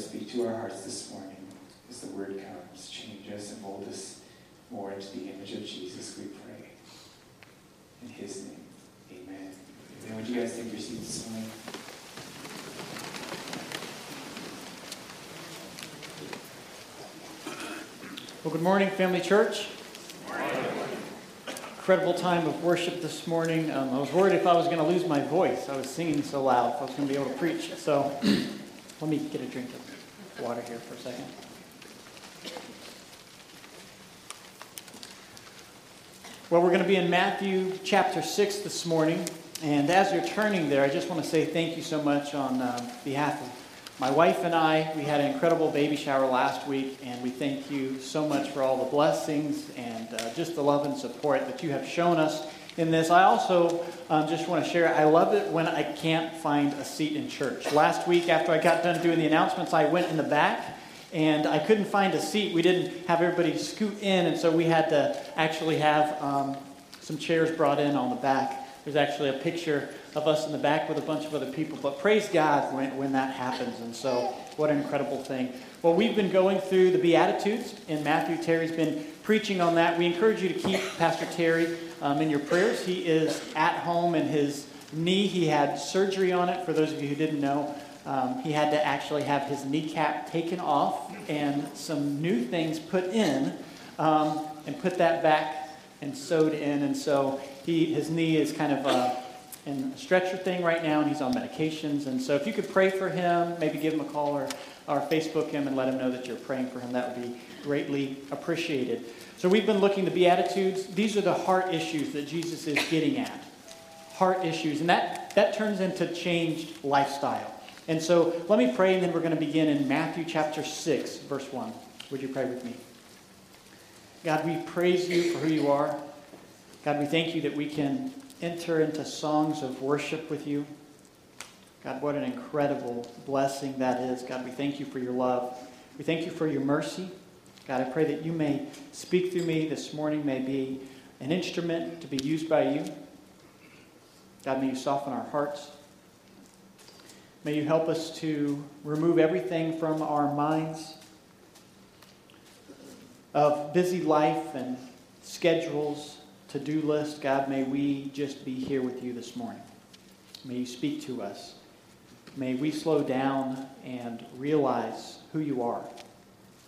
speak to our hearts this morning as the word comes. Change us and mold us more into the image of Jesus, we pray. In his name, amen. Amen. Would you guys take your seats this morning? Well, good morning, Family Church. Morning. Incredible time of worship this morning. Um, I was worried if I was going to lose my voice. I was singing so loud, if I was going to be able to preach. So let me get a drink of water here for a second. Well, we're going to be in Matthew chapter 6 this morning. And as you're turning there, I just want to say thank you so much on uh, behalf of my wife and I, we had an incredible baby shower last week, and we thank you so much for all the blessings and uh, just the love and support that you have shown us in this. I also um, just want to share, I love it when I can't find a seat in church. Last week, after I got done doing the announcements, I went in the back and I couldn't find a seat. We didn't have everybody scoot in, and so we had to actually have um, some chairs brought in on the back. There's actually a picture of us in the back with a bunch of other people. But praise God when, when that happens. And so, what an incredible thing. Well, we've been going through the Beatitudes, and Matthew Terry's been preaching on that. We encourage you to keep Pastor Terry um, in your prayers. He is at home in his knee. He had surgery on it, for those of you who didn't know. Um, he had to actually have his kneecap taken off and some new things put in um, and put that back and sewed in. And so he, his knee is kind of. Uh, in a stretcher thing right now, and he's on medications. And so if you could pray for him, maybe give him a call or, or Facebook him and let him know that you're praying for him, that would be greatly appreciated. So we've been looking the Beatitudes. These are the heart issues that Jesus is getting at. Heart issues. And that, that turns into changed lifestyle. And so let me pray, and then we're going to begin in Matthew chapter 6, verse 1. Would you pray with me? God, we praise you for who you are. God, we thank you that we can enter into songs of worship with you. God, what an incredible blessing that is. God, we thank you for your love. We thank you for your mercy. God, I pray that you may speak through me this morning, may be an instrument to be used by you. God, may you soften our hearts. May you help us to remove everything from our minds of busy life and schedules to do list, God, may we just be here with you this morning. May you speak to us. May we slow down and realize who you are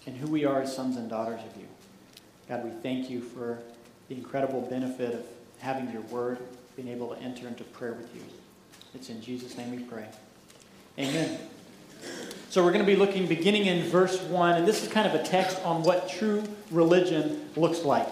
and who we are as sons and daughters of you. God, we thank you for the incredible benefit of having your word, being able to enter into prayer with you. It's in Jesus' name we pray. Amen. So we're going to be looking beginning in verse 1, and this is kind of a text on what true religion looks like.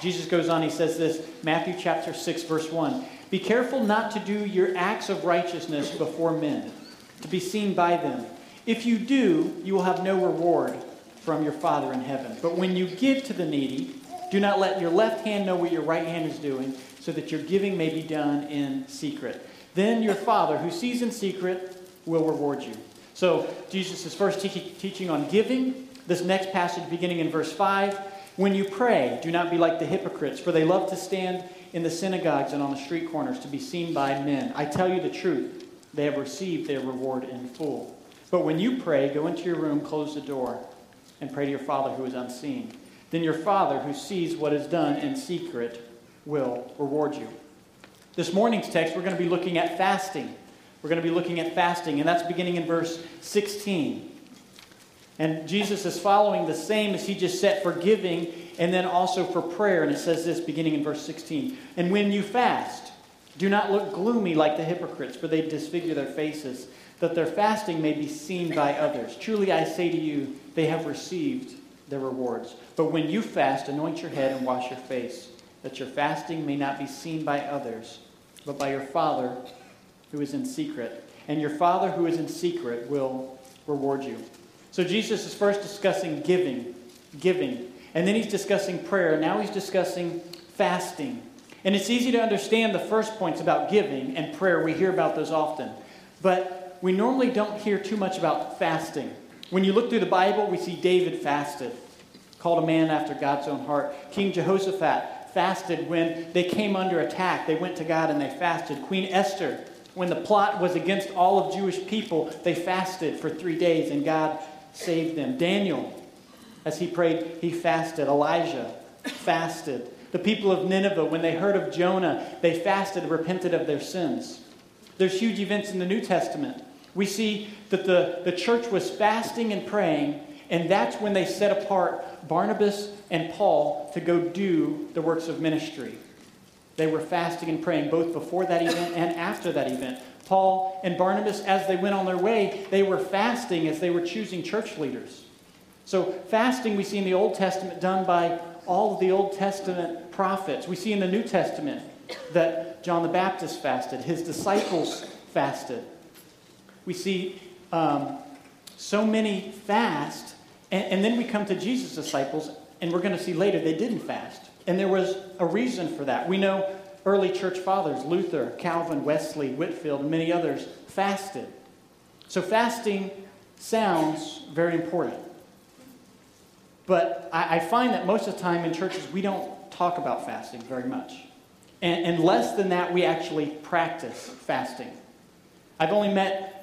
Jesus goes on, he says this, Matthew chapter 6, verse 1. Be careful not to do your acts of righteousness before men, to be seen by them. If you do, you will have no reward from your Father in heaven. But when you give to the needy, do not let your left hand know what your right hand is doing, so that your giving may be done in secret. Then your Father, who sees in secret, will reward you. So Jesus is first te- teaching on giving. This next passage, beginning in verse 5, when you pray, do not be like the hypocrites, for they love to stand in the synagogues and on the street corners to be seen by men. I tell you the truth, they have received their reward in full. But when you pray, go into your room, close the door, and pray to your Father who is unseen. Then your Father who sees what is done in secret will reward you. This morning's text, we're going to be looking at fasting. We're going to be looking at fasting, and that's beginning in verse 16. And Jesus is following the same as he just set for giving and then also for prayer. And it says this beginning in verse 16. And when you fast, do not look gloomy like the hypocrites, for they disfigure their faces, that their fasting may be seen by others. Truly I say to you, they have received their rewards. But when you fast, anoint your head and wash your face, that your fasting may not be seen by others, but by your Father who is in secret. And your Father who is in secret will reward you. So Jesus is first discussing giving, giving, and then he's discussing prayer. Now he's discussing fasting. And it's easy to understand the first points about giving and prayer. We hear about those often. But we normally don't hear too much about fasting. When you look through the Bible, we see David fasted, called a man after God's own heart. King Jehoshaphat fasted when they came under attack. They went to God and they fasted. Queen Esther, when the plot was against all of Jewish people, they fasted for three days and God saved them. Daniel, as he prayed, he fasted. Elijah fasted. The people of Nineveh, when they heard of Jonah, they fasted and repented of their sins. There's huge events in the New Testament. We see that the, the church was fasting and praying, and that's when they set apart Barnabas and Paul to go do the works of ministry. They were fasting and praying both before that event and after that event. Paul and Barnabas, as they went on their way, they were fasting as they were choosing church leaders. So, fasting we see in the Old Testament done by all of the Old Testament prophets. We see in the New Testament that John the Baptist fasted, his disciples fasted. We see um, so many fast, and, and then we come to Jesus' disciples, and we're going to see later they didn't fast. And there was a reason for that. We know early church fathers, Luther, Calvin, Wesley, Whitefield, and many others, fasted. So fasting sounds very important. But I, I, find that most of the time in churches, we don't talk about fasting very much. And, and less than that, we actually practice fasting. I've only met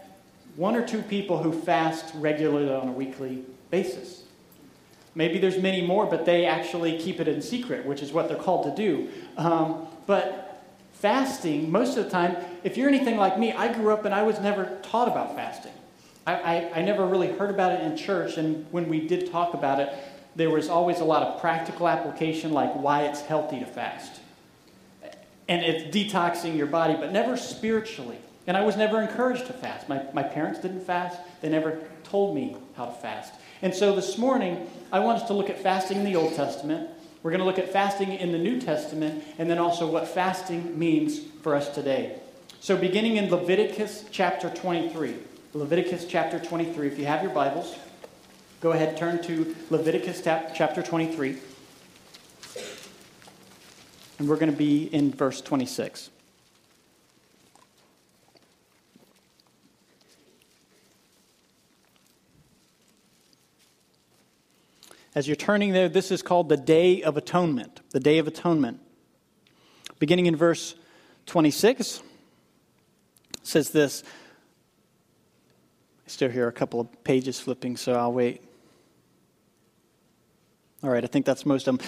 one or two people who fast regularly on a weekly basis. Maybe there's many more, but they actually keep it in secret, which is what they're called to do. Um, but fasting, most of the time, if you're anything like me, I grew up and I was never taught about fasting. I, I, I never really heard about it in church, and when we did talk about it, there was always a lot of practical application, like why it's healthy to fast. And it's detoxing your body, but never spiritually. And I was never encouraged to fast. My, my parents didn't fast, they never told me how to fast. And so this morning, I want us to look at fasting in the Old Testament. We're going to look at fasting in the New Testament, and then also what fasting means for us today. So, beginning in Leviticus chapter 23. Leviticus chapter 23. If you have your Bibles, Go ahead, turn to Leviticus chapter 23. And we're going to be in verse 26. As you're turning there, this is called the Day of Atonement. The Day of Atonement. Beginning in verse 26, says this. I still hear a couple of pages flipping, so I'll wait. All right, I think that's most of them.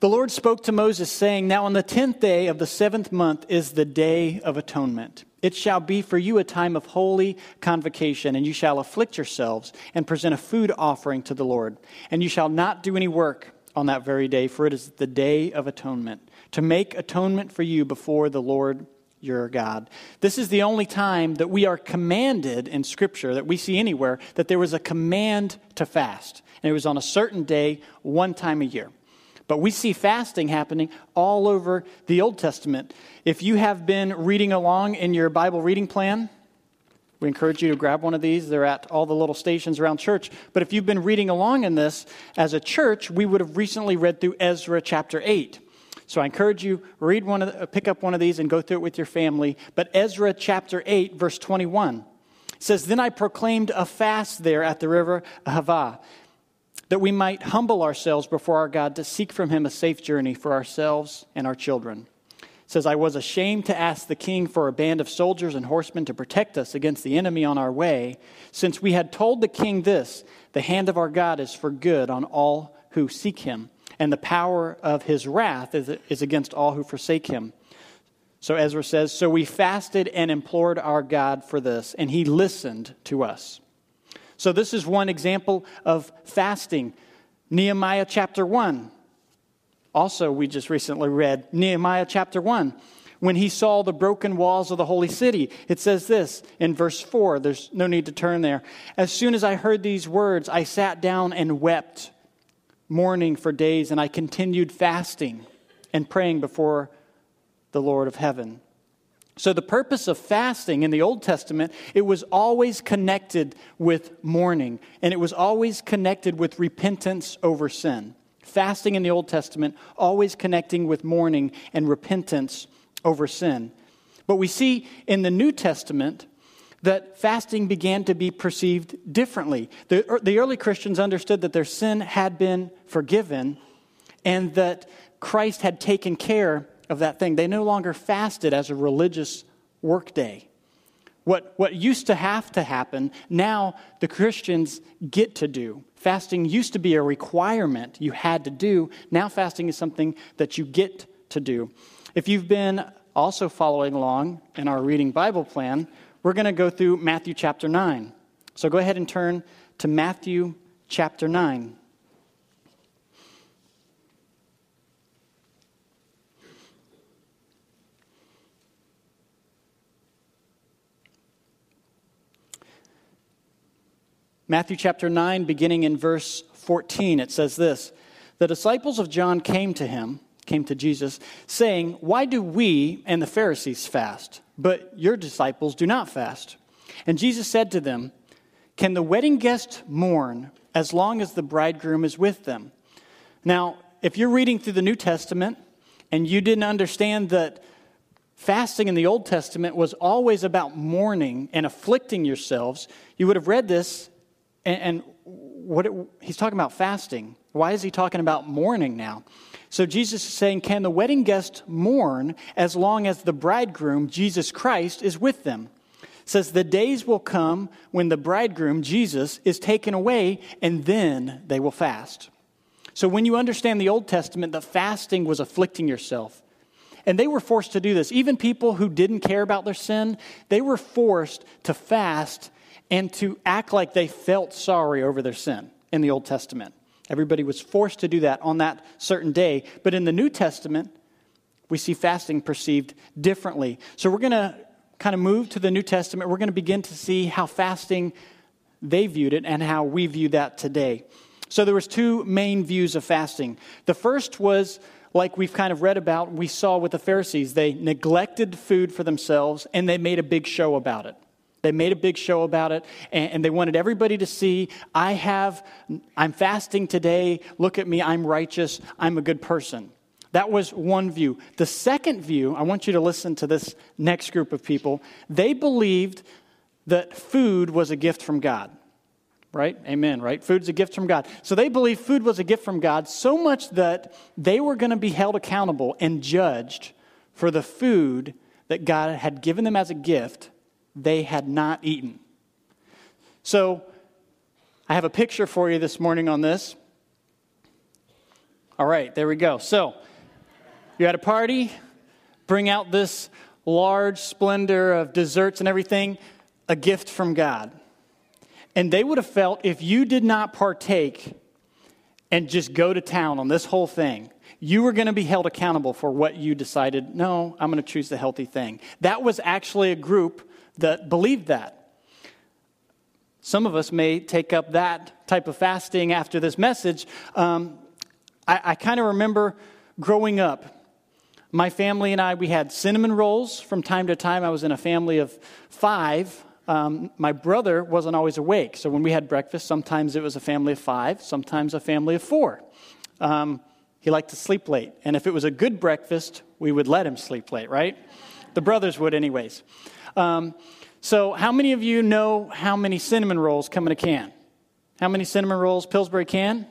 The Lord spoke to Moses, saying, Now on the tenth day of the seventh month is the day of atonement. It shall be for you a time of holy convocation, and you shall afflict yourselves and present a food offering to the Lord. And you shall not do any work on that very day, for it is the day of atonement, to make atonement for you before the Lord your God. This is the only time that we are commanded in Scripture, that we see anywhere, that there was a command to fast and it was on a certain day, one time a year. But we see fasting happening all over the Old Testament. If you have been reading along in your Bible reading plan, we encourage you to grab one of these. They're at all the little stations around church. But if you've been reading along in this as a church, we would have recently read through Ezra chapter 8. So I encourage you read one of the, pick up one of these and go through it with your family. But Ezra chapter 8 verse 21 says, "Then I proclaimed a fast there at the river Ahava, that we might humble ourselves before our God to seek from him a safe journey for ourselves and our children. It says, I was ashamed to ask the king for a band of soldiers and horsemen to protect us against the enemy on our way, since we had told the king this the hand of our God is for good on all who seek him, and the power of his wrath is, is against all who forsake him. So Ezra says, So we fasted and implored our God for this, and he listened to us. So, this is one example of fasting. Nehemiah chapter 1. Also, we just recently read Nehemiah chapter 1. When he saw the broken walls of the holy city, it says this in verse 4. There's no need to turn there. As soon as I heard these words, I sat down and wept, mourning for days, and I continued fasting and praying before the Lord of heaven. So, the purpose of fasting in the Old Testament, it was always connected with mourning, and it was always connected with repentance over sin. Fasting in the Old Testament, always connecting with mourning and repentance over sin. But we see in the New Testament that fasting began to be perceived differently. The, the early Christians understood that their sin had been forgiven and that Christ had taken care of that thing. They no longer fasted as a religious workday. What, what used to have to happen, now the Christians get to do. Fasting used to be a requirement you had to do. Now fasting is something that you get to do. If you've been also following along in our reading Bible plan, we're going to go through Matthew chapter 9. So go ahead and turn to Matthew chapter 9. Matthew chapter 9, beginning in verse 14, it says this The disciples of John came to him, came to Jesus, saying, Why do we and the Pharisees fast? but your disciples do not fast. And Jesus said to them, Can the wedding guest mourn as long as the bridegroom is with them? Now, if you're reading through the New Testament and you didn't understand that fasting in the Old Testament was always about mourning and afflicting yourselves, you would have read this and, and what it, he's talking about fasting. Why is he talking about mourning now? So Jesus is saying, Can the wedding guest mourn as long as the bridegroom, Jesus Christ, is with them? says the days will come when the bridegroom, Jesus, is taken away, and then they will fast. So when you understand the Old Testament, the fasting was afflicting yourself. And they were forced to do this. Even people who didn't care about their sin, they were forced to fast and to act like they felt sorry over their sin in the Old Testament. Everybody was forced to do that on that certain day. But in the New Testament, we see fasting perceived differently. So we're going to kind of move to the New Testament. We're going to begin to see how fasting they viewed it and how we view that today. So there was two main views of fasting. The first was like we've kind of read about, we saw with the Pharisees. They neglected food for themselves and they made a big show about it. They made a big show about it, and, they wanted everybody to see, I have, I'm fasting today. Look at me, I'm righteous, I'm a good person. That was one view. The second view, I want you to listen to this next group of people. They believed that food was a gift from God. Right? Amen, right? Food's a gift from God. So they believed food was a gift from God so much that they were going to be held accountable and judged for the food that God had given them as a gift they had not eaten. So, I have a picture for you this morning on this. All right, there we go. So, you're at a party, bring out this large splendor of desserts and everything, a gift from God. And they would have felt if you did not partake and just go to town on this whole thing, you were going to be held accountable for what you decided, no, I'm going to choose the healthy thing. That was actually a group that believed that. Some of us may take up that type of fasting after this message. Um, I, I kind of remember growing up. My family and I, we had cinnamon rolls from time to time. I was in a family of five. Um, my brother wasn't always awake. So when we had breakfast, sometimes it was a family of five, sometimes a family of four. Um, he liked to sleep late. And if it was a good breakfast, we would let him sleep late, right? The brothers would, anyways. Um, so, how many of you know how many cinnamon rolls come in a can? How many cinnamon rolls Pillsbury can?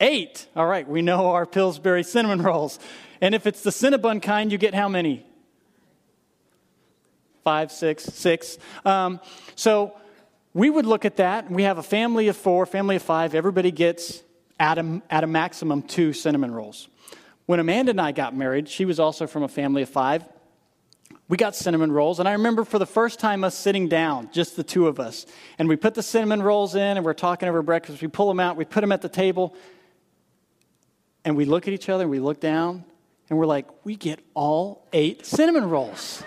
Eight. All right, we know our Pillsbury cinnamon rolls. And if it's the Cinnabon kind, you get how many? Five, six, six. Um, so we would look at that. We have a family of four, family of five. Everybody gets at a, at a maximum two cinnamon rolls. When Amanda and I got married, she was also from a family of five we got cinnamon rolls. And I remember for the first time us sitting down, just the two of us. And we put the cinnamon rolls in and we're talking over breakfast. We pull them out, we put them at the table. And we look at each other and we look down and we're like, we get all eight cinnamon rolls.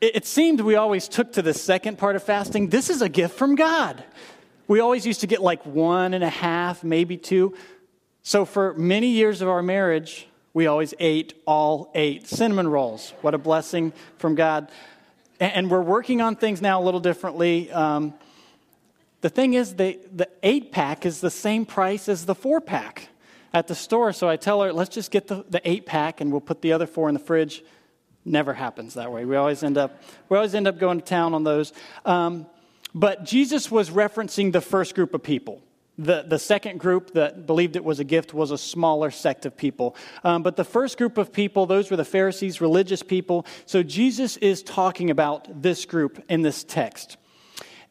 it, it seemed we always took to the second part of fasting. This is a gift from God. We always used to get like one and a half, maybe two. So for many years of our marriage, we always ate all eight cinnamon rolls. What a blessing from God. And we're working on things now a little differently. Um, the thing is, they, the eight pack is the same price as the four pack at the store. So I tell her, let's just get the, the eight pack and we'll put the other four in the fridge. Never happens that way. We always end up, we always end up going to town on those. Um, but Jesus was referencing the first group of people. The, the second group that believed it was a gift was a smaller sect of people. Um, but the first group of people, those were the Pharisees, religious people. So Jesus is talking about this group in this text.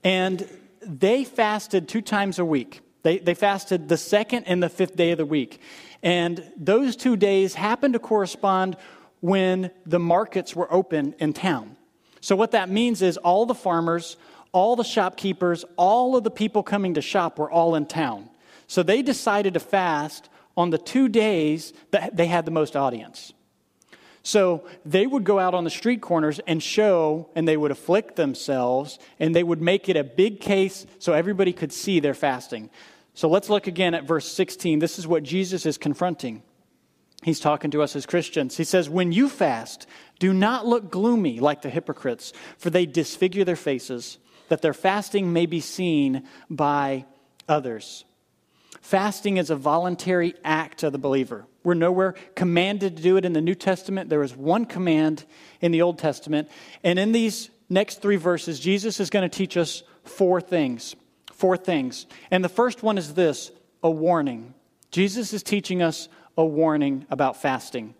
And they fasted two times a week. They, they fasted the second and the fifth day of the week. And those two days happened to correspond when the markets were open in town. So, what that means is all the farmers, all the shopkeepers, all of the people coming to shop were all in town. So they decided to fast on the two days that they had the most audience. So they would go out on the street corners and show, and they would afflict themselves, and they would make it a big case so everybody could see their fasting. So let's look again at verse 16. This is what Jesus is confronting. He's talking to us as Christians. He says, When you fast, do not look gloomy like the hypocrites, for they disfigure their faces that their fasting may be seen by others. Fasting is a voluntary act of the believer. We're nowhere commanded to do it in the New Testament. There is one command in the Old Testament. And in these next three verses, Jesus is going to teach us four things. Four things. And the first one is this a warning. Jesus is teaching us a warning about fasting.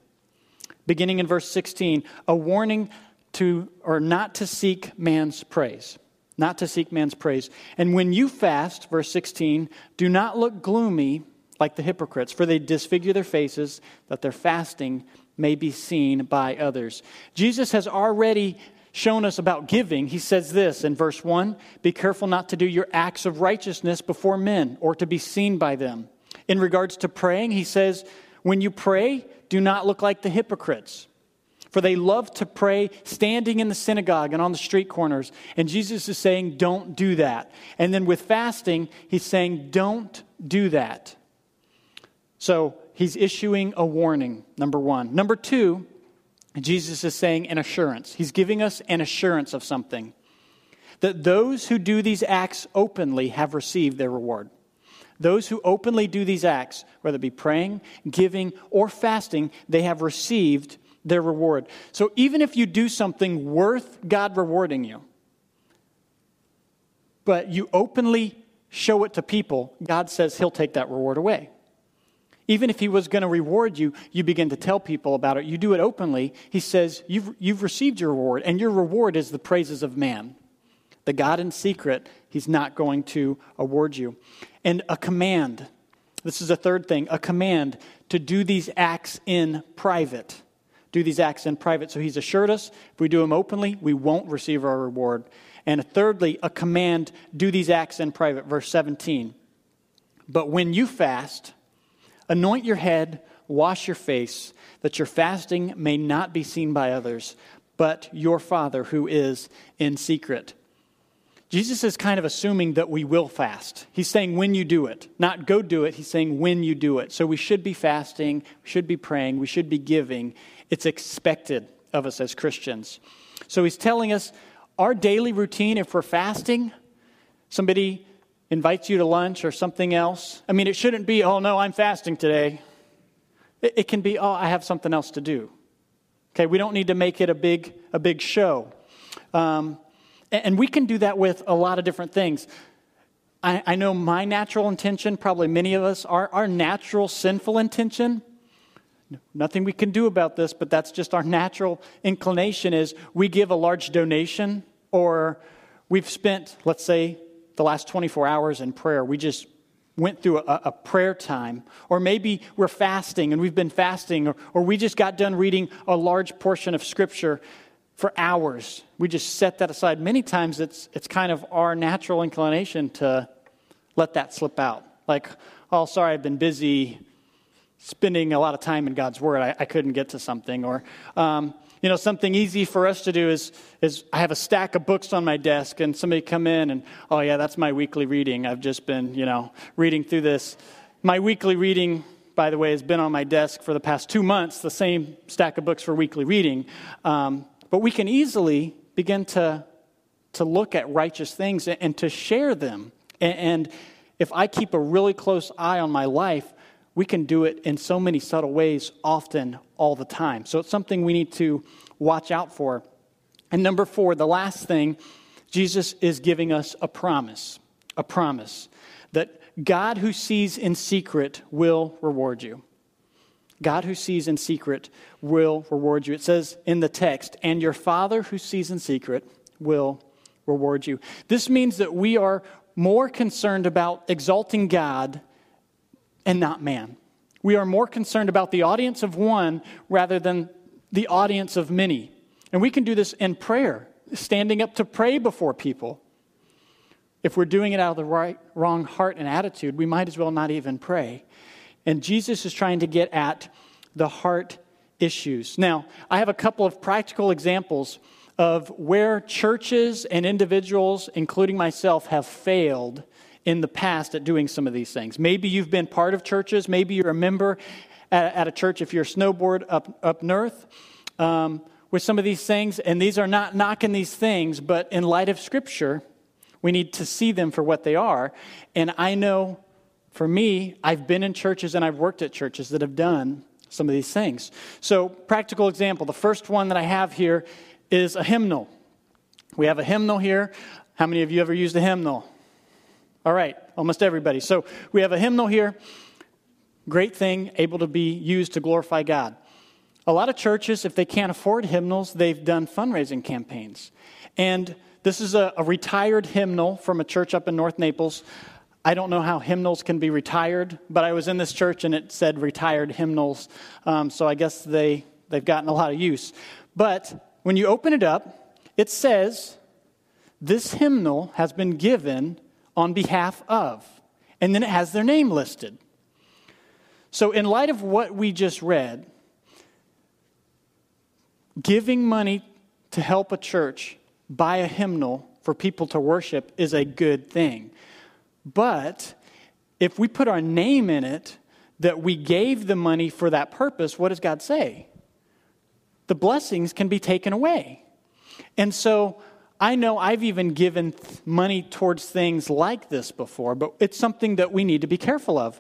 Beginning in verse 16, a warning to or not to seek man's praise not to seek man's praise. And when you fast, verse 16, do not look gloomy like the hypocrites, for they disfigure their faces, that their fasting may be seen by others. Jesus has already shown us about giving. He says this in verse 1 Be careful not to do your acts of righteousness before men or to be seen by them. In regards to praying, he says, When you pray, do not look like the hypocrites for they love to pray standing in the synagogue and on the street corners. And Jesus is saying, don't do that. And then with fasting, he's saying, don't do that. So he's issuing a warning, number one. Number two, Jesus is saying an assurance. He's giving us an assurance of something that those who do these acts openly have received their reward. Those who openly do these acts, whether it be praying, giving, or fasting, they have received their reward. So even if you do something worth God rewarding you, but you openly show it to people, God says He'll take that reward away. Even if He was going to reward you, you begin to tell people about it. You do it openly. He says, You've, you've received your reward, and your reward is the praises of man. The God in secret, He's not going to award you. And a command. This is a third thing a command to do these acts in private do these acts in private. So he's assured us if we do them openly, we won't receive our reward. And thirdly, a command do these acts in private. Verse 17. But when you fast, anoint your head, wash your face, that your fasting may not be seen by others, but your Father who is in secret. Jesus is kind of assuming that we will fast. He's saying when you do it, not go do it. He's saying when you do it. So we should be fasting, we should be praying, we should be giving it's expected of us as Christians. So he's telling us our daily routine, if we're fasting, somebody invites you to lunch or something else. I mean, it shouldn't be, oh no, I'm fasting today. It, it can be, oh, I have something else to do. Okay, we don't need to make it a big, a big show. Um, and we can do that with a lot of different things. I, I know my natural intention, probably many of us, our, our natural sinful intention Nothing we can do about this, but that's just our natural inclination is we give a large donation or we've spent, let's say, the last 24 hours in prayer. We just went through a, a, prayer time. Or maybe we're fasting and we've been fasting, or, or we just got done reading a large portion of Scripture for hours. We just set that aside. Many times it's, it's kind of our natural inclination to let that slip out. Like, oh, sorry, I've been busy spending a lot of time in God's Word, I, I couldn't get to something. Or, um, you know, something easy for us to do is, is I have a stack of books on my desk, and somebody come in and, oh, yeah, that's my weekly reading. I've just been, you know, reading through this. My weekly reading, by the way, has been on my desk for the past two months, the same stack of books for weekly reading. Um, but we can easily begin to, to look at righteous things and to share them And if I keep a really close eye on my life, we can do it in so many subtle ways, often, all the time. So it's something we need to watch out for. And number four, the last thing, Jesus is giving us a promise. A promise that God who sees in secret will reward you. God who sees in secret will reward you. It says in the text, and your Father who sees in secret will reward you. This means that we are more concerned about exalting God and not man. We are more concerned about the audience of one rather than the audience of many. And we can do this in prayer, standing up to pray before people. If we're doing it out of the right, wrong heart and attitude, we might as well not even pray. And Jesus is trying to get at the heart issues. Now, I have a couple of practical examples of where churches and individuals, including myself, have failed in the past at doing some of these things. Maybe you've been part of churches, maybe you're a member at, at a church if you're a snowboard up, up north. Um, with some of these things, and these are not knocking these things, but in light of Scripture, we need to see them for what they are. And I know for me, I've been in churches and I've worked at churches that have done some of these things. So, practical example the first one that I have here is a hymnal. We have a hymnal here. How many of you ever used a hymnal? All right, almost everybody. So we have a hymnal here. Great thing, able to be used to glorify God. A lot of churches, if they can't afford hymnals, they've done fundraising campaigns. And this is a, a retired hymnal from a church up in North Naples. I don't know how hymnals can be retired, but I was in this church and it said retired hymnals. Um, so I guess they, they've gotten a lot of use. But when you open it up, it says, This hymnal has been given on behalf of. And then it has their name listed. So, in light of what we just read, giving money to help a church buy a hymnal for people to worship is a good thing. But if we put our name in it, that we gave the money for that purpose, what does God say? the blessings can be taken away. And so I know I've even given money towards things like this before, but it's something that we need to be careful of.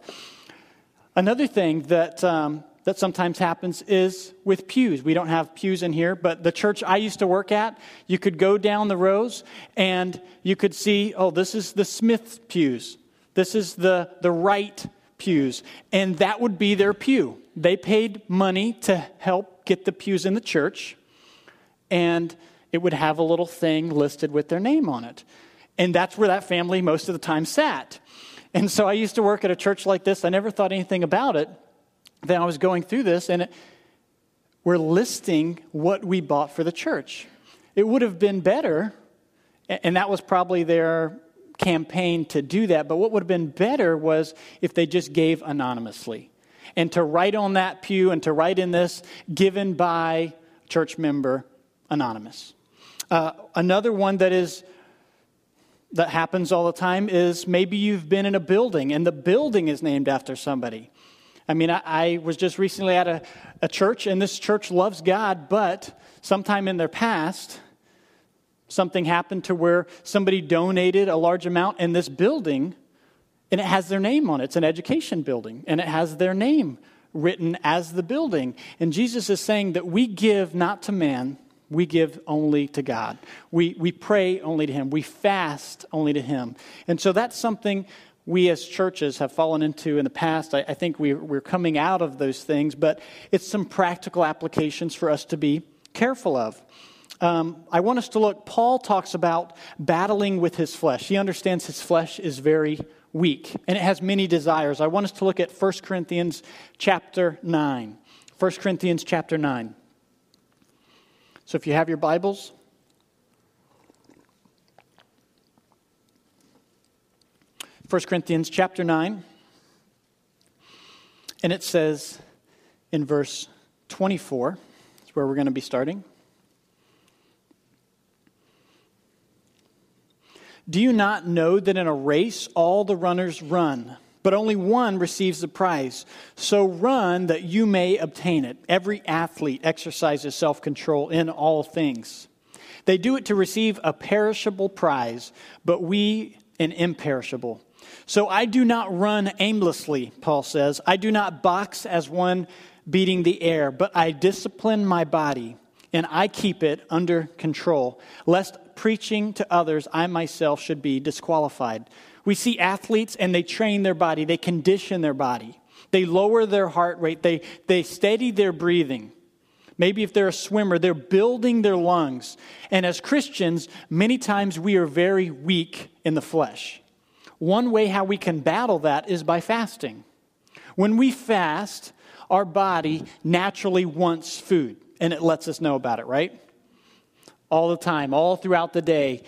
Another thing that, um, that sometimes happens is with pews. We don't have pews in here, but the church I used to work at, you could go down the rows and you could see, oh, this is the Smith pews. This is the, the Wright pews. And that would be their pew. They paid money to help get the pews in the church, and it would have a little thing listed with their name on it. And that's where that family most of the time sat. And so I used to work at a church like this. I never thought anything about it. Then I was going through this, and it, we're listing what we bought for the church. It would have been better, and that was probably their campaign to do that, but what would have been better was if they just gave anonymously and to write on that pew and to write in this given by church member anonymous. Uh, another one that is that happens all the time is maybe you've been in a building and the building is named after somebody. I mean, I, I was just recently at a, a church, and this church loves God, but sometime in their past, something happened to where somebody donated a large amount, and this building and it has their name on it. It's an education building, and it has their name written as the building. And Jesus is saying that we give not to man, we give only to God. We, we pray only to Him. We fast only to Him. And so that's something we as churches have fallen into in the past. I, I think we, we're coming out of those things, but it's some practical applications for us to be careful of. Um, I want us to look, Paul talks about battling with his flesh. He understands his flesh is very weak and it has many desires. I want us to look at 1 Corinthians chapter 9. 1 Corinthians chapter 9. So if you have your Bibles, First Corinthians chapter 9, and it says in verse 24, is where we're going to be starting. Do you not know that in a race all the runners run, but only one receives the prize? So run that you may obtain it. Every athlete exercises self control in all things. They do it to receive a perishable prize, but we an imperishable. So I do not run aimlessly, Paul says. I do not box as one beating the air, but I discipline my body and I keep it under control, lest preaching to others I myself should be disqualified. We see athletes and they train their body, they condition their body, they lower their heart rate, they, they steady their breathing. Maybe if they're a swimmer, they're building their lungs. And as Christians, many times we are very weak in the flesh. One way how we can battle that is by fasting. When we fast, our body naturally wants food, and it lets us know about it, right? All the time, all throughout the day,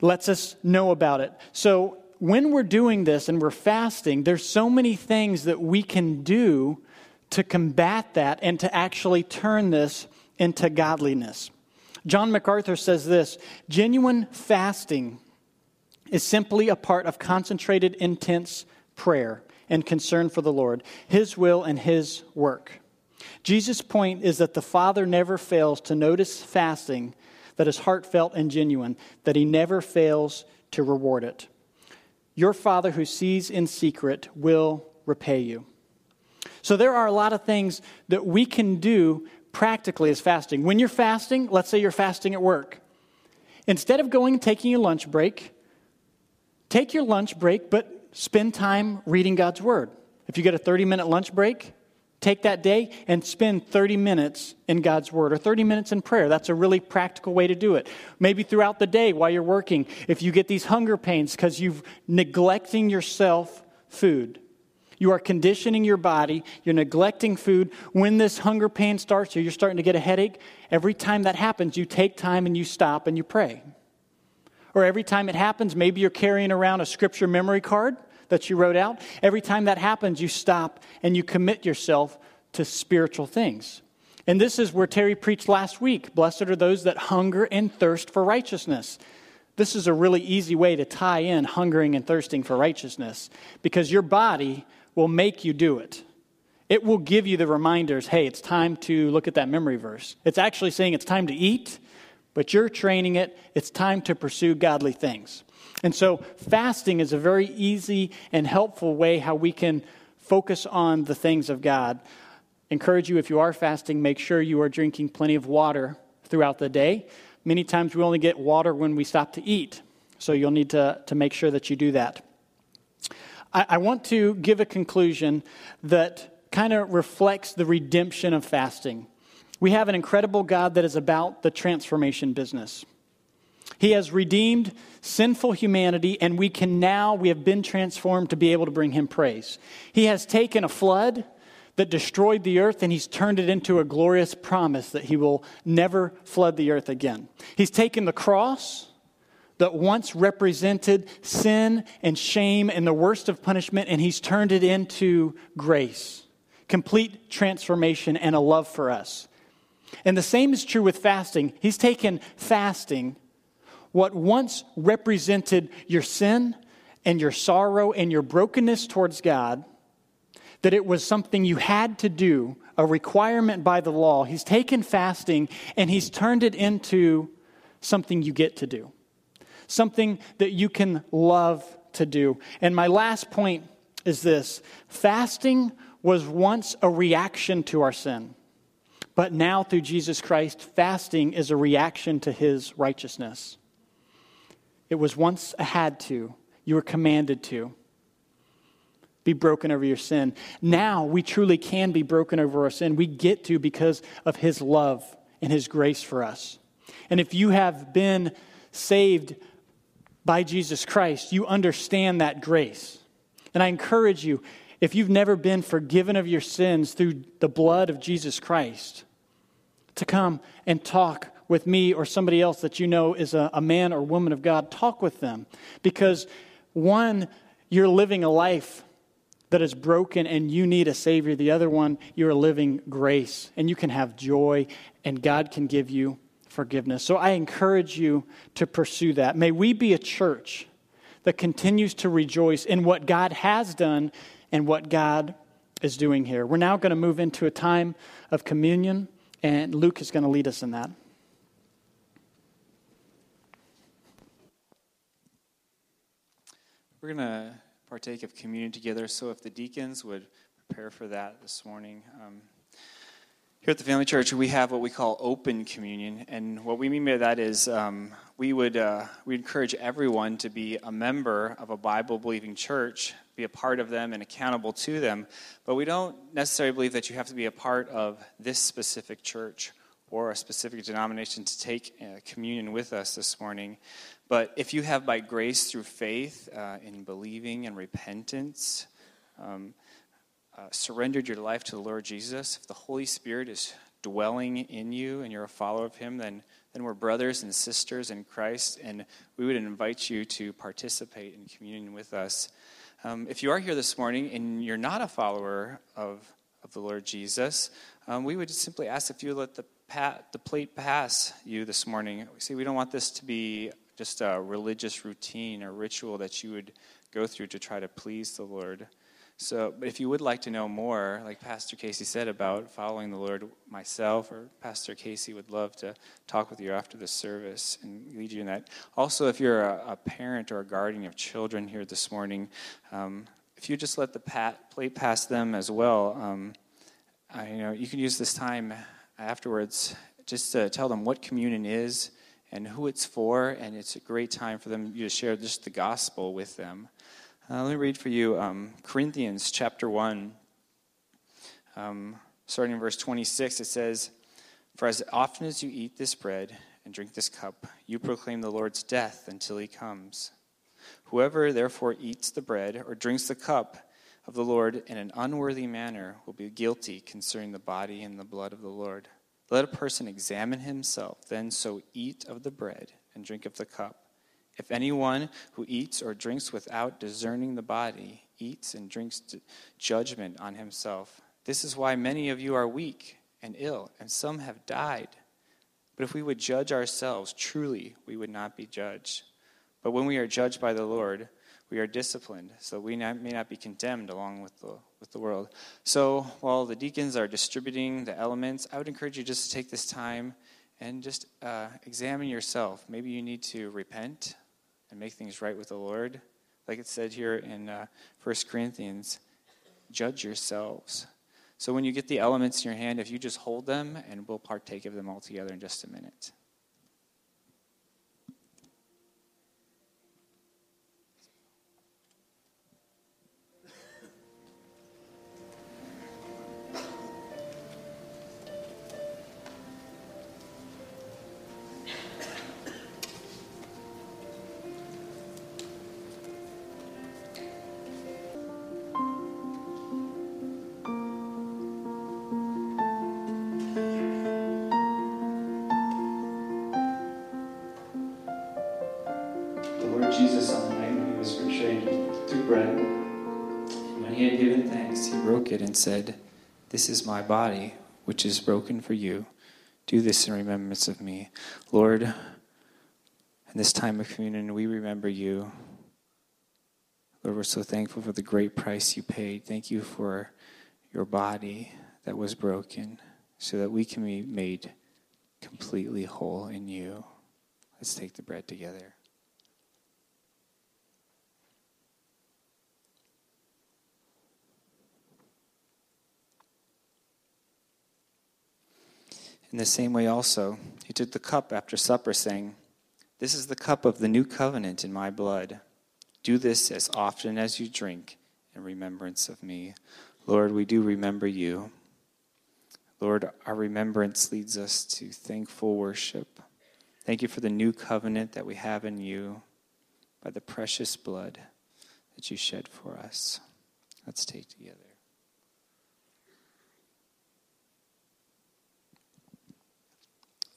lets us know about it. So when we're doing this and we're fasting, there's so many things that we can do to combat that and to actually turn this into godliness. John MacArthur says this genuine fasting is simply a part of concentrated, intense prayer and concern for the Lord, His will, and His work. Jesus' point is that the Father never fails to notice fasting that is heartfelt and genuine, that He never fails to reward it. Your Father who sees in secret will repay you. So there are a lot of things that we can do practically as fasting. When you're fasting, let's say you're fasting at work, instead of going and taking your lunch break, take your lunch break, but spend time reading God's Word. If you get a 30 minute lunch break, take that day and spend 30 minutes in God's Word or 30 minutes in prayer. That's a really practical way to do it. Maybe throughout the day while you're working, if you get these hunger pains because you've neglecting yourself food. You are conditioning your body, you're neglecting food. When this hunger pain starts or you're starting to get a headache, every time that happens, you take time and you stop and you pray. Or every time it happens, maybe you're carrying around a scripture memory card that you wrote out. Every time that happens, you stop and you commit yourself to spiritual things. And this is where Terry preached last week Blessed are those that hunger and thirst for righteousness. This is a really easy way to tie in hungering and thirsting for righteousness because your body will make you do it. It will give you the reminders hey, it's time to look at that memory verse. It's actually saying it's time to eat, but you're training it. It's time to pursue godly things. And so, fasting is a very easy and helpful way how we can focus on the things of God. Encourage you, if you are fasting, make sure you are drinking plenty of water throughout the day. Many times we only get water when we stop to eat, so you'll need to, to make sure that you do that. I, I want to give a conclusion that kind of reflects the redemption of fasting. We have an incredible God that is about the transformation business. He has redeemed sinful humanity, and we can now, we have been transformed to be able to bring him praise. He has taken a flood that destroyed the earth, and he's turned it into a glorious promise that he will never flood the earth again. He's taken the cross that once represented sin and shame and the worst of punishment, and he's turned it into grace, complete transformation, and a love for us. And the same is true with fasting. He's taken fasting what once represented your sin and your sorrow and your brokenness towards God, that it was something you had to do, a requirement by the law. He's taken fasting and he's turned it into something you get to do, something that you can love to do. And my last point is this fasting was once a reaction to our sin. But now, through Jesus Christ, fasting is a reaction to his righteousness. It was once a had to, you were commanded to be broken over your sin. Now we truly can be broken over our sin. We get to because of His love and His grace for us. And if you have been saved by Jesus Christ, you understand that grace. And I encourage you, if you've never been forgiven of your sins through the blood of Jesus Christ, to come and talk with me or somebody else that you know is a, a man or woman of God, talk with them. Because one, you're living a life that is broken and you need a Savior. The other one, you're living grace and you can have joy and God can give you forgiveness. So I encourage you to pursue that. May we be a church that continues to rejoice in what God has done and what God is doing here. We're now going to move into a time of communion, and Luke is going to lead us in that. We're going to partake of communion together, so if the deacons would prepare for that this morning. Um, here at the Family Church, we have what we call open communion, and what we mean by that is um, we would uh, we encourage everyone to be a member of a Bible-believing church, be a part of them, and accountable to them. But we don't necessarily believe that you have to be a part of this specific church or a specific denomination to take uh, communion with us this morning. But if you have, by grace through faith uh, in believing and repentance, um, uh, surrendered your life to the Lord Jesus, if the Holy Spirit is dwelling in you and you're a follower of Him, then, then we're brothers and sisters in Christ, and we would invite you to participate in communion with us. Um, if you are here this morning and you're not a follower of, of the Lord Jesus, um, we would simply ask if you let the, the plate pass you this morning. See, we don't want this to be just a religious routine or ritual that you would go through to try to please the Lord. So, but if you would like to know more, like Pastor Casey said about following the Lord, myself or Pastor Casey would love to talk with you after the service and lead you in that. Also, if you're a, a parent or a guardian of children here this morning, um, if you just let the pat, plate pass them as well, um, I, you know, you can use this time afterwards just to tell them what communion is and who it's for, and it's a great time for them to share just the gospel with them. Uh, let me read for you um, Corinthians chapter 1, um, starting in verse 26. It says, For as often as you eat this bread and drink this cup, you proclaim the Lord's death until he comes. Whoever therefore eats the bread or drinks the cup of the Lord in an unworthy manner will be guilty concerning the body and the blood of the Lord. Let a person examine himself, then so eat of the bread and drink of the cup. If anyone who eats or drinks without discerning the body eats and drinks judgment on himself, this is why many of you are weak and ill, and some have died. But if we would judge ourselves, truly we would not be judged. But when we are judged by the Lord, we are disciplined, so we not, may not be condemned along with the, with the world. So while the deacons are distributing the elements, I would encourage you just to take this time and just uh, examine yourself. Maybe you need to repent and make things right with the Lord. Like it said here in uh, 1 Corinthians, judge yourselves. So when you get the elements in your hand, if you just hold them, and we'll partake of them all together in just a minute. Said, This is my body, which is broken for you. Do this in remembrance of me. Lord, in this time of communion, we remember you. Lord, we're so thankful for the great price you paid. Thank you for your body that was broken so that we can be made completely whole in you. Let's take the bread together. In the same way, also, he took the cup after supper, saying, This is the cup of the new covenant in my blood. Do this as often as you drink in remembrance of me. Lord, we do remember you. Lord, our remembrance leads us to thankful worship. Thank you for the new covenant that we have in you by the precious blood that you shed for us. Let's take together.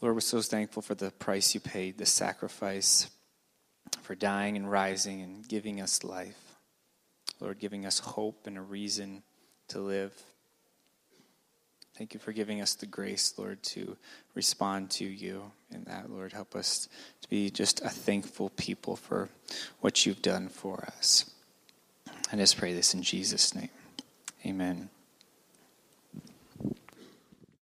Lord, we're so thankful for the price you paid, the sacrifice, for dying and rising and giving us life. Lord, giving us hope and a reason to live. Thank you for giving us the grace, Lord, to respond to you in that, Lord. Help us to be just a thankful people for what you've done for us. I just pray this in Jesus' name. Amen.